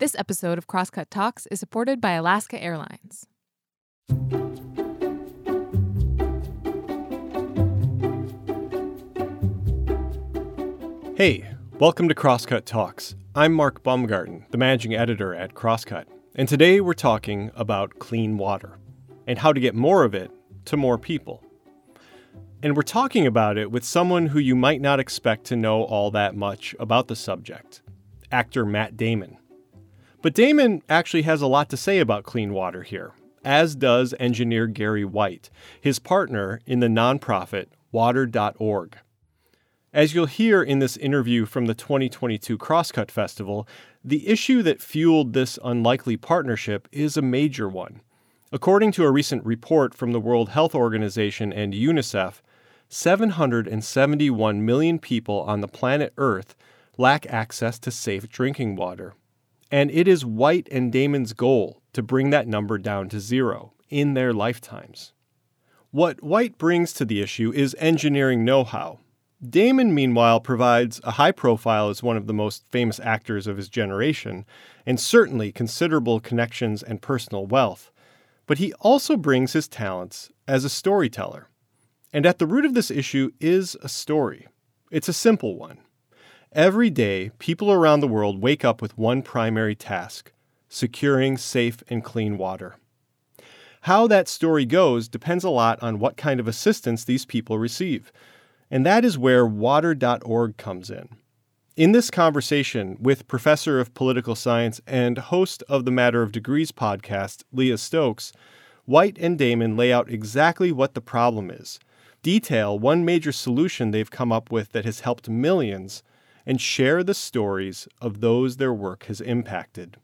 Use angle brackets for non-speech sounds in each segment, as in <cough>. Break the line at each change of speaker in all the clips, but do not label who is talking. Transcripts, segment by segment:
This episode of Crosscut Talks is supported by Alaska Airlines.
Hey, welcome to Crosscut Talks. I'm Mark Baumgarten, the managing editor at Crosscut, and today we're talking about clean water and how to get more of it to more people. And we're talking about it with someone who you might not expect to know all that much about the subject actor Matt Damon. But Damon actually has a lot to say about clean water here, as does engineer Gary White, his partner in the nonprofit water.org. As you'll hear in this interview from the 2022 Crosscut Festival, the issue that fueled this unlikely partnership is a major one. According to a recent report from the World Health Organization and UNICEF, 771 million people on the planet Earth lack access to safe drinking water. And it is White and Damon's goal to bring that number down to zero in their lifetimes. What White brings to the issue is engineering know how. Damon, meanwhile, provides a high profile as one of the most famous actors of his generation, and certainly considerable connections and personal wealth. But he also brings his talents as a storyteller. And at the root of this issue is a story. It's a simple one. Every day, people around the world wake up with one primary task securing safe and clean water. How that story goes depends a lot on what kind of assistance these people receive. And that is where water.org comes in. In this conversation with Professor of Political Science and host of the Matter of Degrees podcast, Leah Stokes, White and Damon lay out exactly what the problem is, detail one major solution they've come up with that has helped millions, and share the stories of those their work has impacted.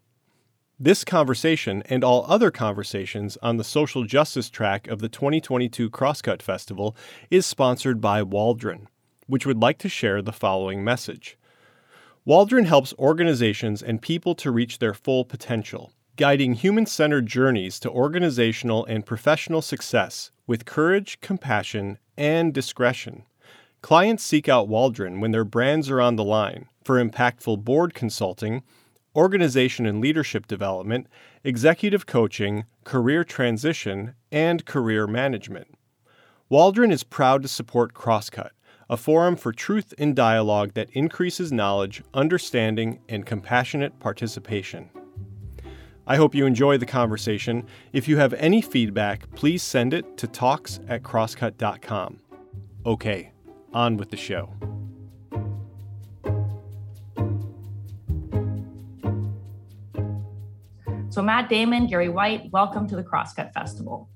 This conversation and all other conversations on the social justice track of the 2022 Crosscut Festival is sponsored by Waldron, which would like to share the following message. Waldron helps organizations and people to reach their full potential, guiding human centered journeys to organizational and professional success with courage, compassion, and discretion. Clients seek out Waldron when their brands are on the line for impactful board consulting, organization and leadership development, executive coaching, career transition, and career management. Waldron is proud to support Crosscut, a forum for truth in dialogue that increases knowledge, understanding, and compassionate participation. I hope you enjoy the conversation. If you have any feedback, please send it to talks at crosscut.com. Okay, on with the show.
So, Matt Damon, Gary White, welcome to the Crosscut Festival.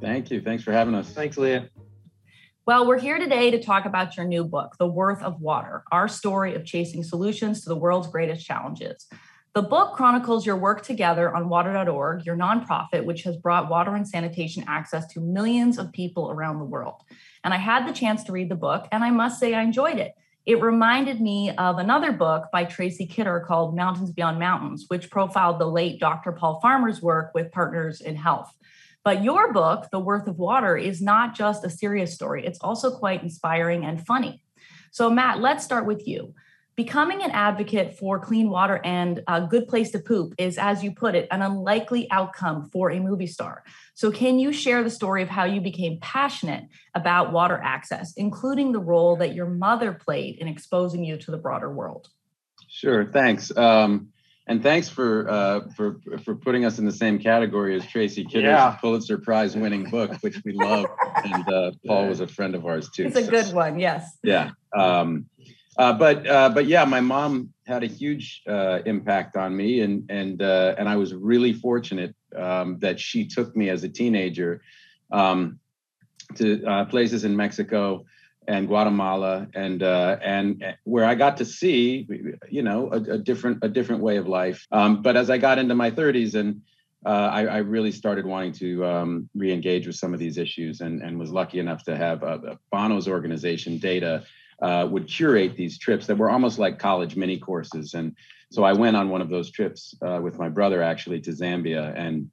Thank you. Thanks for having us.
Thanks, Leah.
Well, we're here today to talk about your new book, The Worth of Water Our Story of Chasing Solutions to the World's Greatest Challenges. The book chronicles your work together on water.org, your nonprofit, which has brought water and sanitation access to millions of people around the world. And I had the chance to read the book, and I must say I enjoyed it. It reminded me of another book by Tracy Kidder called Mountains Beyond Mountains, which profiled the late Dr. Paul Farmer's work with Partners in Health. But your book, The Worth of Water, is not just a serious story, it's also quite inspiring and funny. So, Matt, let's start with you. Becoming an advocate for clean water and a good place to poop is, as you put it, an unlikely outcome for a movie star. So, can you share the story of how you became passionate about water access, including the role that your mother played in exposing you to the broader world?
Sure, thanks. Um, and thanks for uh, for for putting us in the same category as Tracy Kidder's yeah. Pulitzer Prize winning book, which we love. and uh, Paul was a friend of ours too.
It's a so, good one, yes.
Yeah. Um, uh, but uh, but yeah, my mom had a huge uh, impact on me, and and uh, and I was really fortunate um, that she took me as a teenager um, to uh, places in Mexico and Guatemala, and uh, and where I got to see, you know, a, a different a different way of life. Um, but as I got into my 30s and I, I, really started wanting to um, re-engage with some of these issues, and, and was lucky enough to have Bono's organization, Data, uh, would curate these trips that were almost like college mini courses. And so I went on one of those trips uh, with my brother actually to Zambia and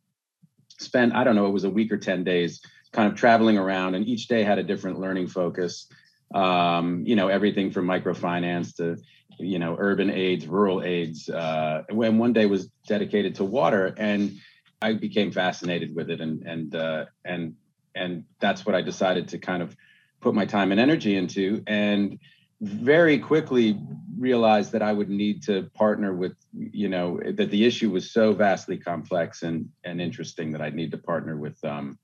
spent, I don't know, it was a week or 10 days kind of traveling around, and each day had a different learning focus. Um, you know, everything from microfinance to you know, urban aids, rural aids, uh, when one day was dedicated to water, and I became fascinated with it, and and uh, and and that's what I decided to kind of put my time and energy into, and very quickly realized that I would need to partner with, you know, that the issue was so vastly complex and and interesting that I'd need to partner with um,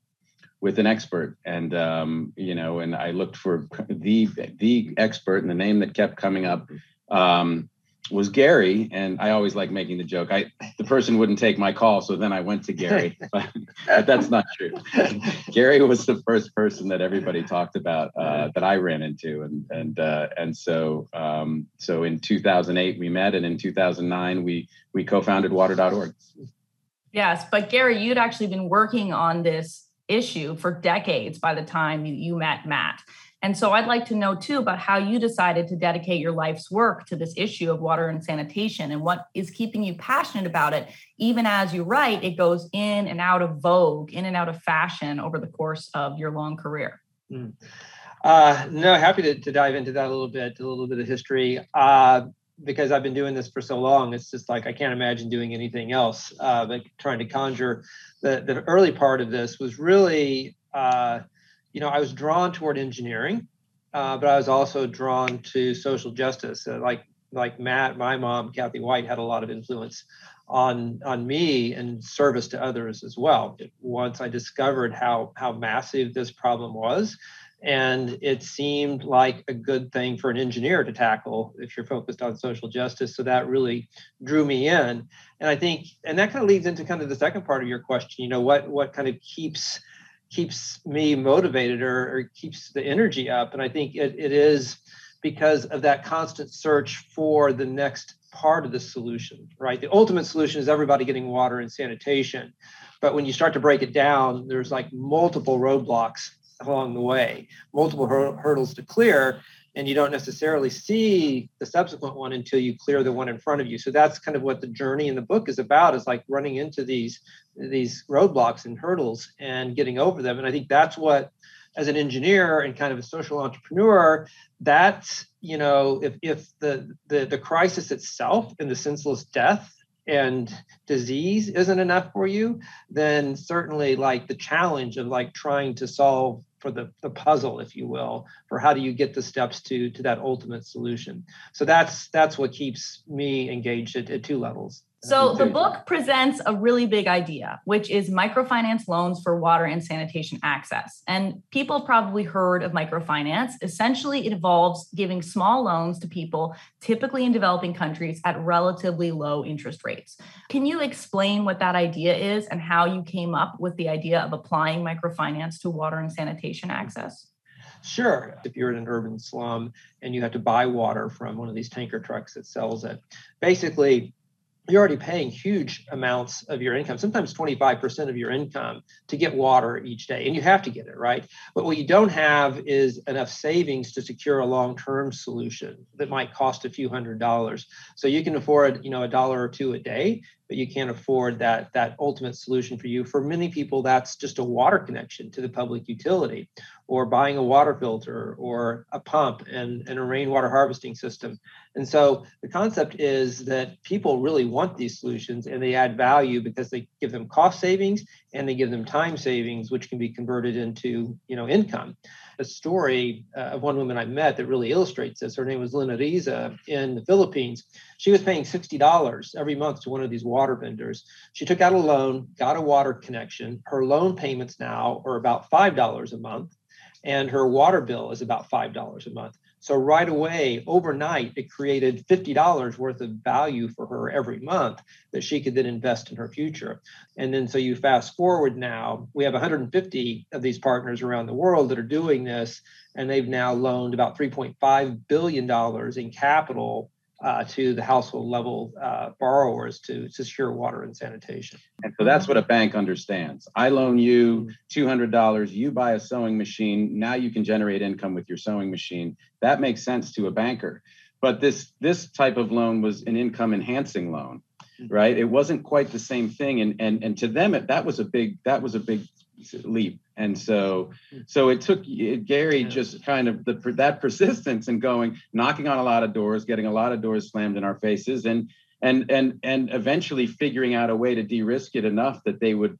with an expert. And um, you know, and I looked for the the expert, and the name that kept coming up um, was Gary, and I always like making the joke. I the person wouldn't take my call, so then I went to Gary, <laughs> but, that's not true. <laughs> Gary was the first person that everybody talked about uh, that I ran into, and and uh, and so um, so in 2008 we met, and in 2009 we we co-founded Water.org.
Yes, but Gary, you'd actually been working on this issue for decades by the time you, you met Matt. And so I'd like to know too about how you decided to dedicate your life's work to this issue of water and sanitation and what is keeping you passionate about it, even as you write, it goes in and out of vogue, in and out of fashion over the course of your long career. Mm.
Uh, no, happy to, to, dive into that a little bit, a little bit of history. Uh, because I've been doing this for so long, it's just like I can't imagine doing anything else. Uh, but trying to conjure the the early part of this was really uh, you know, I was drawn toward engineering, uh, but I was also drawn to social justice. Uh, like like Matt, my mom, Kathy White, had a lot of influence on on me and service to others as well. Once I discovered how how massive this problem was, and it seemed like a good thing for an engineer to tackle if you're focused on social justice. So that really drew me in, and I think, and that kind of leads into kind of the second part of your question. You know, what what kind of keeps keeps me motivated or, or keeps the energy up. And I think it, it is because of that constant search for the next part of the solution, right? The ultimate solution is everybody getting water and sanitation. But when you start to break it down, there's like multiple roadblocks along the way, multiple hur- hurdles to clear and you don't necessarily see the subsequent one until you clear the one in front of you. So that's kind of what the journey in the book is about is like running into these these roadblocks and hurdles and getting over them. And i think that's what as an engineer and kind of a social entrepreneur that's you know if, if the, the the crisis itself and the senseless death and disease isn't enough for you then certainly like the challenge of like trying to solve for the, the puzzle, if you will, for how do you get the steps to to that ultimate solution. So that's that's what keeps me engaged at, at two levels.
So the book presents a really big idea, which is microfinance loans for water and sanitation access. And people probably heard of microfinance. Essentially, it involves giving small loans to people, typically in developing countries, at relatively low interest rates. Can you explain what that idea is and how you came up with the idea of applying microfinance to water and sanitation access?
Sure. If you're in an urban slum and you have to buy water from one of these tanker trucks that sells it, basically you're already paying huge amounts of your income, sometimes 25% of your income to get water each day. And you have to get it, right? But what you don't have is enough savings to secure a long-term solution that might cost a few hundred dollars. So you can afford, you know, a dollar or two a day, but you can't afford that that ultimate solution for you. For many people, that's just a water connection to the public utility, or buying a water filter, or a pump and, and a rainwater harvesting system. And so the concept is that people really want these solutions and they add value because they give them cost savings and they give them time savings, which can be converted into you know income a story uh, of one woman I met that really illustrates this. Her name was Lina Riza in the Philippines. She was paying $60 every month to one of these water vendors. She took out a loan, got a water connection. Her loan payments now are about $5 a month, and her water bill is about $5 a month. So right away, overnight, it created $50 worth of value for her every month that she could then invest in her future. And then so you fast forward now, we have 150 of these partners around the world that are doing this, and they've now loaned about $3.5 billion in capital uh, to the household level uh, borrowers to secure water and sanitation.
And so that's what a bank understands. I loan you $200, you buy a sewing machine, now you can generate income with your sewing machine. That makes sense to a banker. But this this type of loan was an income enhancing loan, mm-hmm. right? It wasn't quite the same thing and and and to them it, that was a big that was a big leap And so, so it took Gary just kind of the that persistence and going, knocking on a lot of doors, getting a lot of doors slammed in our faces, and and and and eventually figuring out a way to de-risk it enough that they would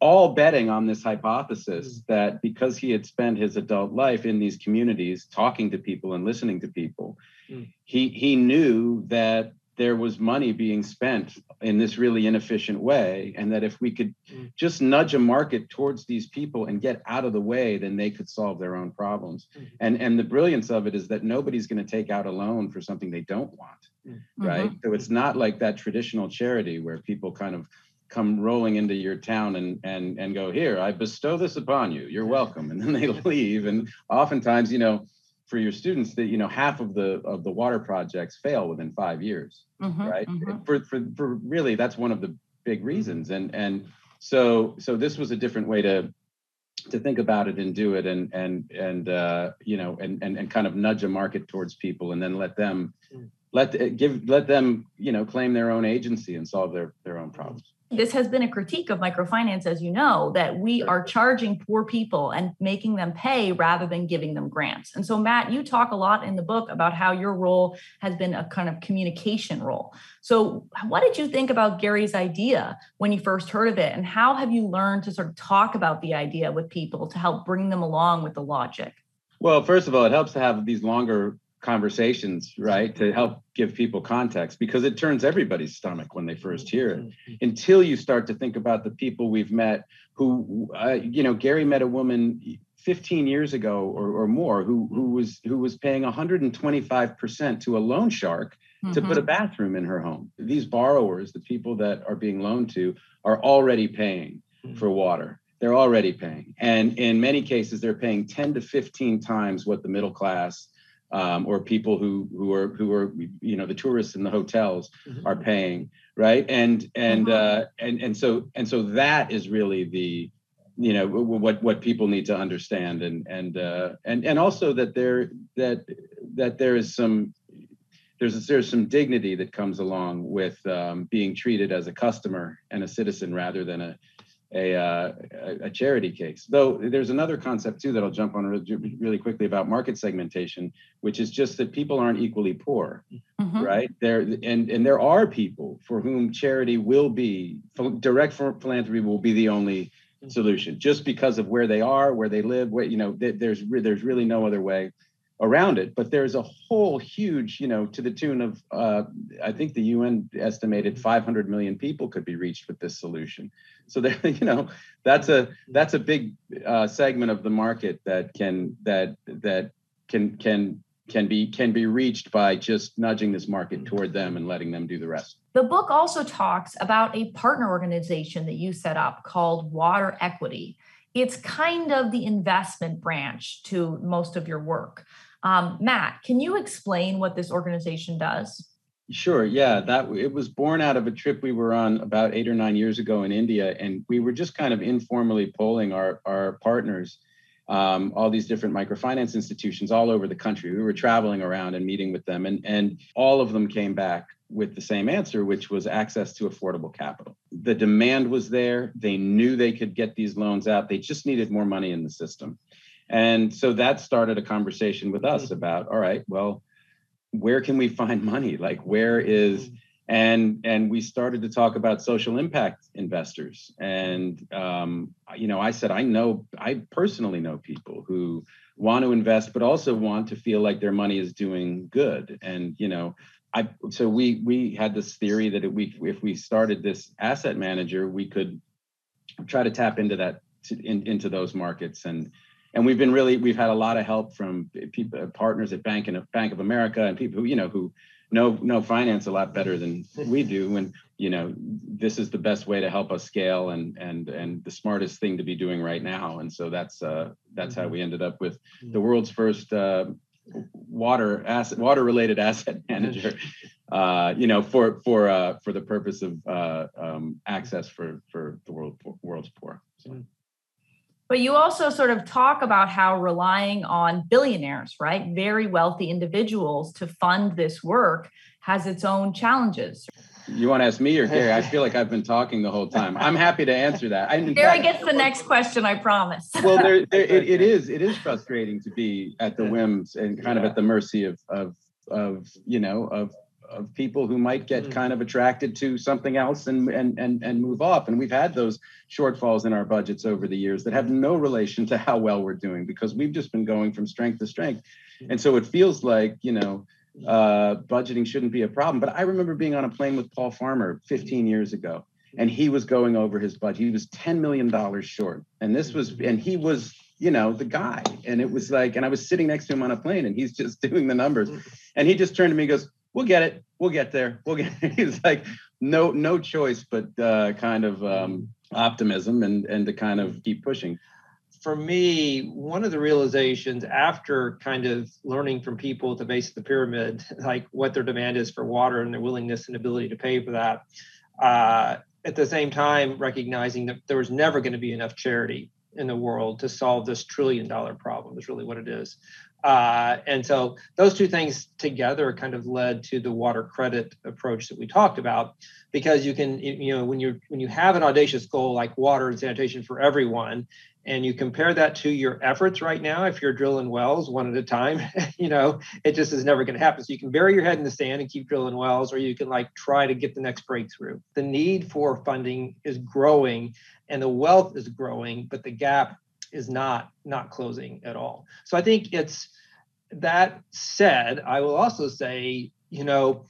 all betting on this hypothesis mm. that because he had spent his adult life in these communities talking to people and listening to people mm. he he knew that there was money being spent in this really inefficient way and that if we could mm. just nudge a market towards these people and get out of the way then they could solve their own problems mm. and and the brilliance of it is that nobody's going to take out a loan for something they don't want mm. right mm-hmm. so it's not like that traditional charity where people kind of come rolling into your town and and and go here i bestow this upon you you're welcome and then they <laughs> leave and oftentimes you know for your students that you know half of the of the water projects fail within five years mm-hmm, right mm-hmm. For, for for really that's one of the big reasons and and so so this was a different way to to think about it and do it and and and uh, you know and, and and kind of nudge a market towards people and then let them mm. let give let them you know claim their own agency and solve their their own problems
this has been a critique of microfinance, as you know, that we are charging poor people and making them pay rather than giving them grants. And so, Matt, you talk a lot in the book about how your role has been a kind of communication role. So, what did you think about Gary's idea when you first heard of it? And how have you learned to sort of talk about the idea with people to help bring them along with the logic?
Well, first of all, it helps to have these longer conversations, right, to help give people context because it turns everybody's stomach when they first hear it mm-hmm. until you start to think about the people we've met who, uh, you know, Gary met a woman 15 years ago or, or more who, who was who was paying 125% to a loan shark mm-hmm. to put a mm-hmm. bathroom in her home. These borrowers, the people that are being loaned to, are already paying mm-hmm. for water they're already paying. And in many cases, they're paying 10 to 15 times what the middle class um, or people who who are who are you know the tourists in the hotels mm-hmm. are paying right and and mm-hmm. uh, and and so and so that is really the you know what what people need to understand and and uh, and and also that there that that there is some there's there's some dignity that comes along with um, being treated as a customer and a citizen rather than a a, uh, a charity case. Though there's another concept too that I'll jump on really, really quickly about market segmentation, which is just that people aren't equally poor, mm-hmm. right? There and and there are people for whom charity will be direct philanthropy will be the only solution, just because of where they are, where they live, where you know there's there's really no other way around it. But there's a whole huge, you know, to the tune of, uh, I think the UN estimated 500 million people could be reached with this solution. So there, <laughs> you know, that's a that's a big uh, segment of the market that can that that can can can be can be reached by just nudging this market toward them and letting them do the rest.
The book also talks about a partner organization that you set up called Water Equity. It's kind of the investment branch to most of your work. Um, Matt, can you explain what this organization does?
Sure. Yeah, that it was born out of a trip we were on about eight or nine years ago in India, and we were just kind of informally polling our our partners, um, all these different microfinance institutions all over the country. We were traveling around and meeting with them, and and all of them came back with the same answer, which was access to affordable capital. The demand was there. They knew they could get these loans out. They just needed more money in the system. And so that started a conversation with us mm-hmm. about, all right, well, where can we find <laughs> money? Like where is mm-hmm. and and we started to talk about social impact investors. And um, you know, I said I know I personally know people who want to invest, but also want to feel like their money is doing good. And you know, I so we we had this theory that if we if we started this asset manager, we could try to tap into that to, in, into those markets. And and we've been really we've had a lot of help from people partners at bank and bank of america and people who you know who know know finance a lot better than we do. And you know this is the best way to help us scale and and and the smartest thing to be doing right now. And so that's uh that's how we ended up with the world's first uh water asset water related asset manager uh you know for for uh for the purpose of uh um access for for the world world's poor so.
But you also sort of talk about how relying on billionaires, right, very wealthy individuals to fund this work has its own challenges.
You want to ask me or Gary? I feel like I've been talking the whole time. I'm happy to answer that. I,
Gary fact, gets the next question, I promise.
well, there, <laughs> there, it, it is it is frustrating to be at the whims and kind yeah. of at the mercy of of of you know of of people who might get mm. kind of attracted to something else and and and and move off. And we've had those shortfalls in our budgets over the years that have no relation to how well we're doing because we've just been going from strength to strength. And so it feels like you know uh, budgeting shouldn't be a problem. But I remember being on a plane with Paul Farmer 15 years ago, and he was going over his budget. He was 10 million dollars short, and this was and he was you know the guy and it was like and i was sitting next to him on a plane and he's just <laughs> doing the numbers and he just turned to me and goes we'll get it. We'll get there. We'll get. It. <laughs> He's like, no, no choice but uh, kind of um, optimism and and to kind of keep pushing.
For me, one of the realizations after kind of learning from people at the base of the pyramid, <laughs> like what their demand is for water and their willingness and ability to pay for that, uh, at the same time recognizing that there was never going to be enough charity in the world to solve this trillion dollar problem is really what it is. Uh, and so those two things together kind of led to the water credit approach that we talked about, because you can, you know, when you when you have an audacious goal like water and sanitation for everyone, and you compare that to your efforts right now, if you're drilling wells one at a time, <laughs> you know, it just is never going to happen. So you can bury your head in the sand and keep drilling wells, or you can like try to get the next breakthrough. The need for funding is growing and the wealth is growing, but the gap is not not closing at all. So I think it's that said, I will also say, you know,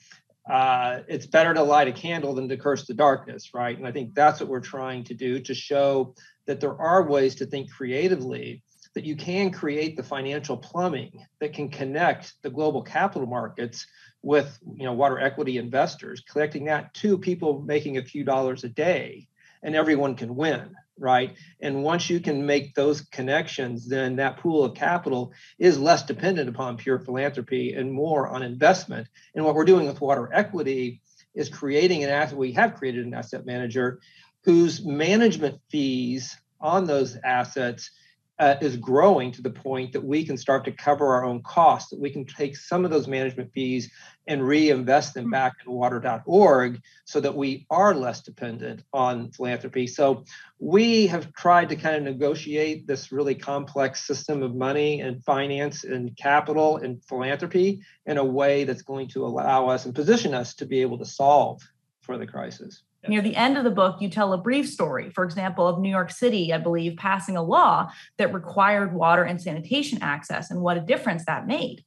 uh, it's better to light a candle than to curse the darkness, right? And I think that's what we're trying to do to show that there are ways to think creatively, that you can create the financial plumbing that can connect the global capital markets with you know water equity investors, connecting that to people making a few dollars a day, and everyone can win right? And once you can make those connections, then that pool of capital is less dependent upon pure philanthropy and more on investment. And what we're doing with water equity is creating an asset. We have created an asset manager whose management fees on those assets uh, is growing to the point that we can start to cover our own costs, that we can take some of those management fees and reinvest them hmm. back in water.org so that we are less dependent on philanthropy. So we have tried to kind of negotiate this really complex system of money and finance and capital and philanthropy in a way that's going to allow us and position us to be able to solve for the crisis.
Near the end of the book, you tell a brief story, for example, of New York City, I believe, passing a law that required water and sanitation access and what a difference that made.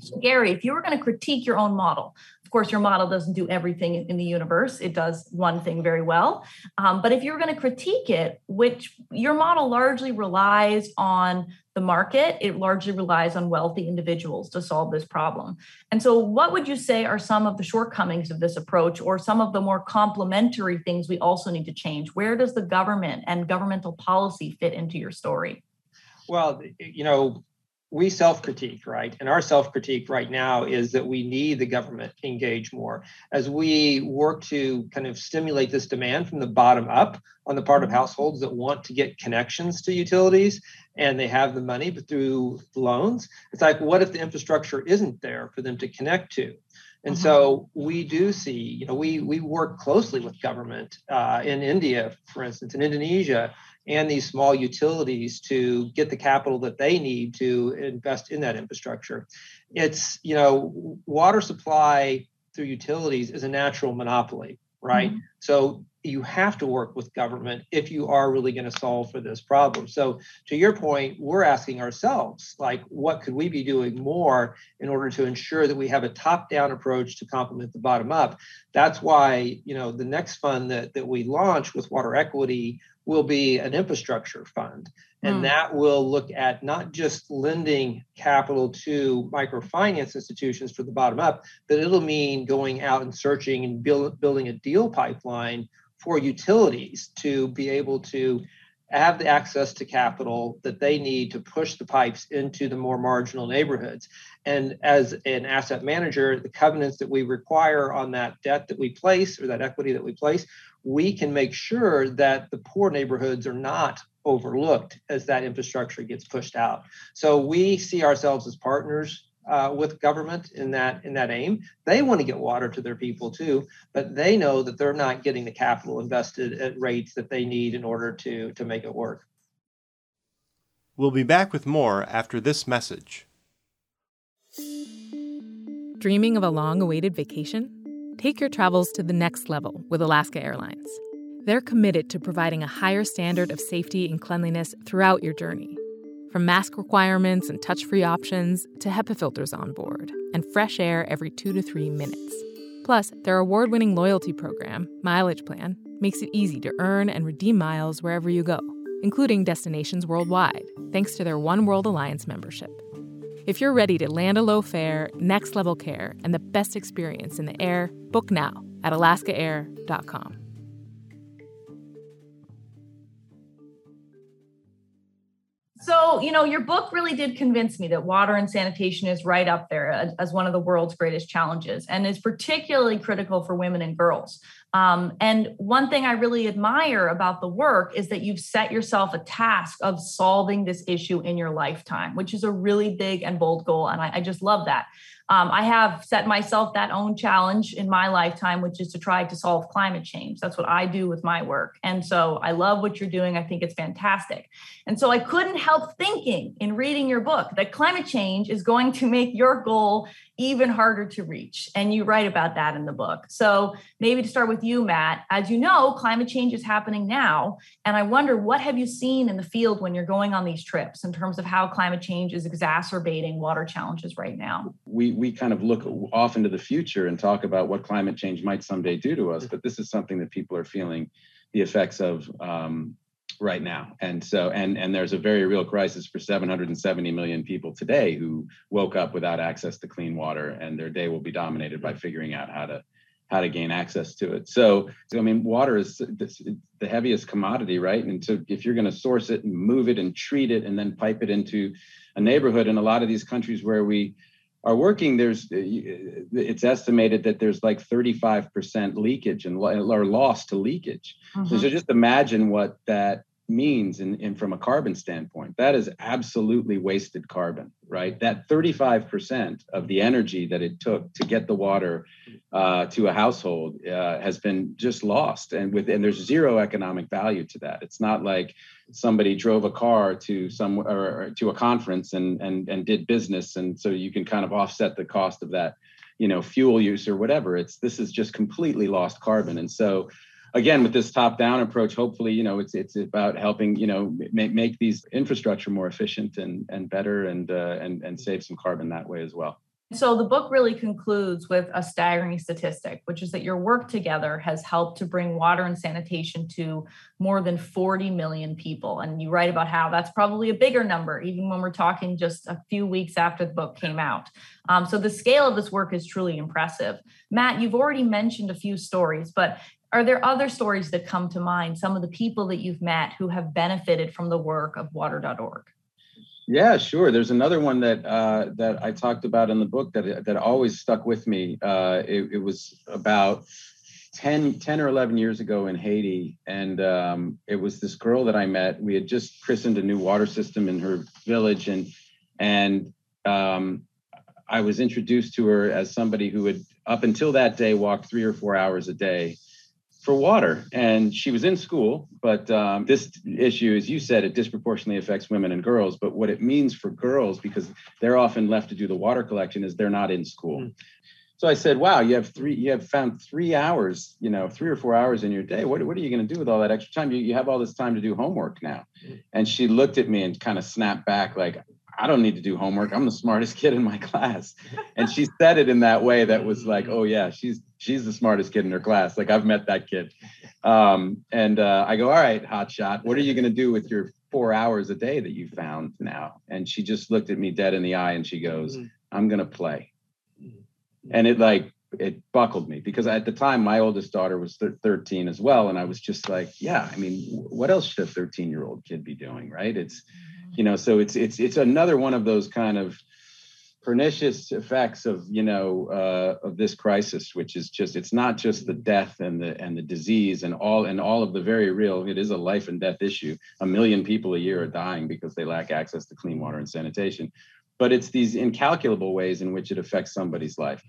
So, Gary, if you were going to critique your own model, course, your model doesn't do everything in the universe. It does one thing very well. Um, but if you're going to critique it, which your model largely relies on the market, it largely relies on wealthy individuals to solve this problem. And so, what would you say are some of the shortcomings of this approach, or some of the more complementary things we also need to change? Where does the government and governmental policy fit into your story?
Well, you know, we self critique, right? And our self critique right now is that we need the government to engage more as we work to kind of stimulate this demand from the bottom up on the part of mm-hmm. households that want to get connections to utilities and they have the money but through loans. It's like, what if the infrastructure isn't there for them to connect to? And mm-hmm. so we do see, you know, we we work closely with government uh, in India, for instance, in Indonesia, and these small utilities to get the capital that they need to invest in that infrastructure. It's, you know, water supply through utilities is a natural monopoly, right? Mm-hmm. So you have to work with government if you are really going to solve for this problem. So to your point, we're asking ourselves, like, what could we be doing more in order to ensure that we have a top-down approach to complement the bottom up? That's why, you know, the next fund that, that we launch with water equity will be an infrastructure fund. And mm. that will look at not just lending capital to microfinance institutions for the bottom up, but it'll mean going out and searching and build, building a deal pipeline for utilities to be able to have the access to capital that they need to push the pipes into the more marginal neighborhoods. And as an asset manager, the covenants that we require on that debt that we place or that equity that we place, we can make sure that the poor neighborhoods are not overlooked as that infrastructure gets pushed out. So we see ourselves as partners uh, with government in that in that aim. They want to get water to their people too, but they know that they're not getting the capital invested at rates that they need in order to to make it work.
We'll be back with more after this message.
Dreaming of a long awaited vacation? Take your travels to the next level with Alaska Airlines. They're committed to providing a higher standard of safety and cleanliness throughout your journey. From mask requirements and touch free options to HEPA filters on board and fresh air every two to three minutes. Plus, their award winning loyalty program, Mileage Plan, makes it easy to earn and redeem miles wherever you go, including destinations worldwide, thanks to their One World Alliance membership. If you're ready to land a low fare, next level care, and the best experience in the air, book now at alaskaair.com.
So, you know, your book really did convince me that water and sanitation is right up there uh, as one of the world's greatest challenges and is particularly critical for women and girls. Um, and one thing I really admire about the work is that you've set yourself a task of solving this issue in your lifetime, which is a really big and bold goal. And I, I just love that. Um, I have set myself that own challenge in my lifetime, which is to try to solve climate change. That's what I do with my work. And so I love what you're doing. I think it's fantastic. And so I couldn't help thinking in reading your book that climate change is going to make your goal even harder to reach. And you write about that in the book. So maybe to start with you, Matt, as you know, climate change is happening now. And I wonder what have you seen in the field when you're going on these trips in terms of how climate change is exacerbating water challenges right now?
We, we kind of look off into the future and talk about what climate change might someday do to us, but this is something that people are feeling the effects of um, right now. And so and and there's a very real crisis for 770 million people today who woke up without access to clean water and their day will be dominated by figuring out how to how to gain access to it. So, so i mean water is the heaviest commodity right? And so if you're going to source it and move it and treat it and then pipe it into a neighborhood in a lot of these countries where we are working there's it's estimated that there's like 35% leakage and or loss to leakage. Mm-hmm. so just imagine what that means in, in from a carbon standpoint. That is absolutely wasted carbon right? That 35% of the energy that it took to get the water uh, to a household uh, has been just lost. And with and there's zero economic value to that. It's not like somebody drove a car to some or, to a conference and and and did business. And so you can kind of offset the cost of that you know fuel use or whatever. It's this is just completely lost carbon. And so again with this top down approach hopefully you know it's it's about helping you know make, make these infrastructure more efficient and and better and uh, and and save some carbon that way as well
so the book really concludes with a staggering statistic, which is that your work together has helped to bring water and sanitation to more than 40 million people. And you write about how that's probably a bigger number, even when we're talking just a few weeks after the book came out. Um, so the scale of this work is truly impressive. Matt, you've already mentioned a few stories, but are there other stories that come to mind, some of the people that you've met who have benefited from the work of water.org?
Yeah, sure. There's another one that uh, that I talked about in the book that that always stuck with me. Uh, it, it, was about 10, 10 or 11 years ago in Haiti. And um, it was this girl that I met. We had just christened a new water system in her village. And, and um, I was introduced to her as somebody who had, up until that day, walked three or four hours a day for water. And she was in school, but um, this issue, as you said, it disproportionately affects women and girls. But what it means for girls, because they're often left to do the water collection, is they're not in school. Mm. So I said, "Wow, you have three. You have found three hours. You know, three or four hours in your day. What, what are you going to do with all that extra time? You, you have all this time to do homework now." Mm. And she looked at me and kind of snapped back, like, I don't need to do homework. I'm the smartest kid in my class. And she said it in that way that was like, oh yeah, she's she's the smartest kid in her class. Like I've met that kid. Um, and uh, I go, all right, hot shot. What are you going to do with your four hours a day that you found now? And she just looked at me dead in the eye and she goes, mm-hmm. I'm going to play. Mm-hmm. And it like it buckled me because at the time my oldest daughter was 13 as well and i was just like yeah i mean what else should a 13 year old kid be doing right it's you know so it's it's it's another one of those kind of pernicious effects of you know uh, of this crisis which is just it's not just the death and the and the disease and all and all of the very real it is a life and death issue. A million people a year are dying because they lack access to clean water and sanitation but it's these incalculable ways in which it affects somebody's life.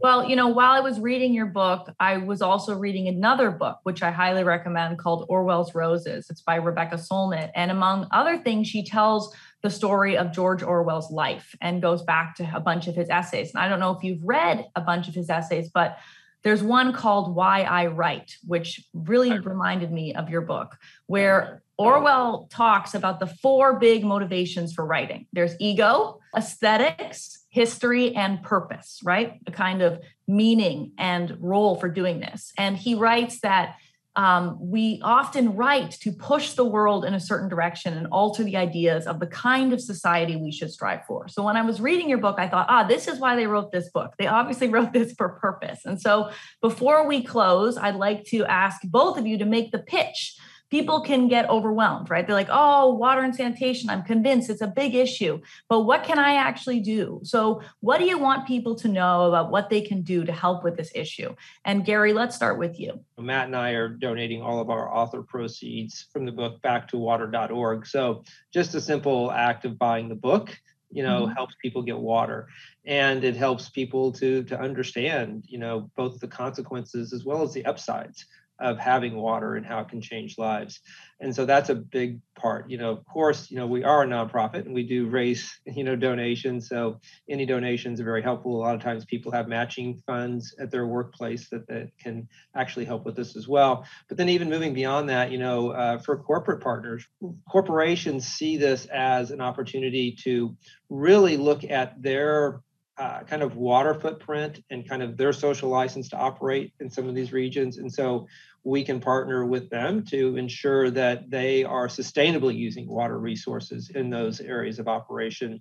Well, you know, while I was reading your book, I was also reading another book, which I highly recommend called Orwell's Roses. It's by Rebecca Solnit. And among other things, she tells the story of George Orwell's life and goes back to a bunch of his essays. And I don't know if you've read a bunch of his essays, but there's one called Why I Write, which really reminded me of your book, where Orwell talks about the four big motivations for writing there's ego, aesthetics, history, and purpose, right? A kind of meaning and role for doing this. And he writes that um, we often write to push the world in a certain direction and alter the ideas of the kind of society we should strive for. So when I was reading your book, I thought, ah, this is why they wrote this book. They obviously <laughs> wrote this for purpose. And so before we close, I'd like to ask both of you to make the pitch people can get overwhelmed, right? They're like, oh, water and sanitation, I'm convinced it's a big issue, but what can I actually do? So, what do you want people to know about what they can do to help with this issue? And Gary, let's start with you.
Matt and I are donating all of our author proceeds from the book back to water.org. So, just a simple act of buying the book you know mm-hmm. helps people get water and it helps people to to understand you know both the consequences as well as the upsides of having water and how it can change lives. And so that's a big part. You know, of course, you know, we are a nonprofit and we do raise, <laughs> you know, donations. So any donations are very helpful. A lot of times people have matching funds at their workplace that, that can actually help with this as well. But then even moving beyond that, you know, uh, for corporate partners, corporations see this as an opportunity to really look at their uh, kind of water footprint and kind of their social license to operate in some of these regions. And so we can partner with them to ensure that they are sustainably using water resources in those areas of operation.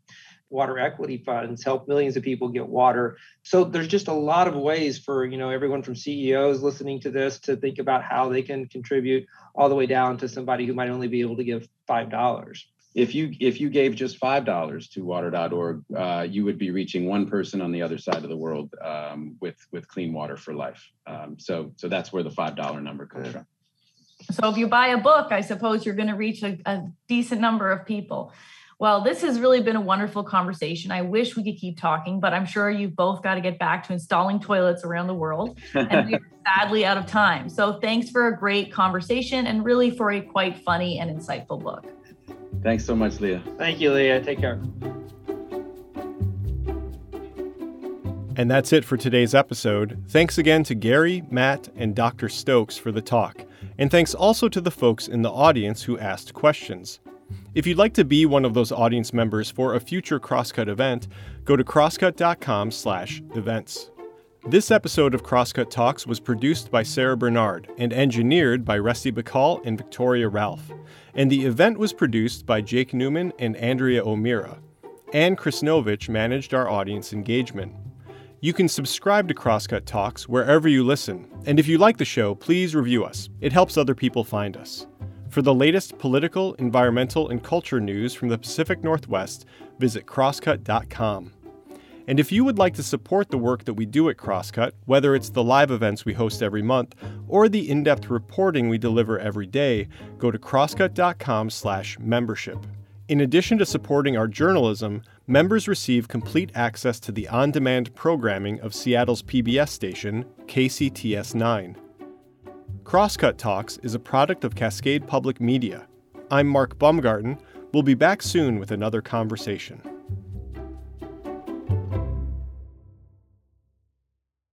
Water equity funds help millions of people get water. So there's just a lot of ways for you know everyone from CEOs listening to this to think about how they can contribute all the way down to somebody who might only be able to give five dollars
if you if you gave just five dollars to water.org uh, you would be reaching one person on the other side of the world um, with with clean water for life um, so so that's where the five dollar number comes from
so if you buy a book i suppose you're going to reach a, a decent number of people well, this has really been a wonderful conversation. I wish we could keep talking, but I'm sure you've both got to get back to installing toilets around the world. And we're <laughs> sadly out of time. So thanks for a great conversation and really for a quite funny and insightful book.
Thanks so much, Leah.
Thank you, Leah. Take care.
And that's it for today's episode. Thanks again to Gary, Matt, and Dr. Stokes for the talk. And thanks also to the folks in the audience who asked questions. If you'd like to be one of those audience members for a future Crosscut event, go to crosscut.com/events. This episode of Crosscut Talks was produced by Sarah Bernard and engineered by Rusty Bacall and Victoria Ralph. And the event was produced by Jake Newman and Andrea O'Meara. Ann Krisnovich managed our audience engagement. You can subscribe to Crosscut Talks wherever you listen, and if you like the show, please review us. It helps other people find us. For the latest political, environmental, and culture news from the Pacific Northwest, visit crosscut.com. And if you would like to support the work that we do at Crosscut, whether it's the live events we host every month or the in-depth reporting we deliver every day, go to crosscut.com/membership. In addition to supporting our journalism, members receive complete access to the on-demand programming of Seattle's PBS station, KCTS 9. Crosscut Talks is a product of Cascade Public Media. I'm Mark Baumgarten. We'll be back soon with another conversation.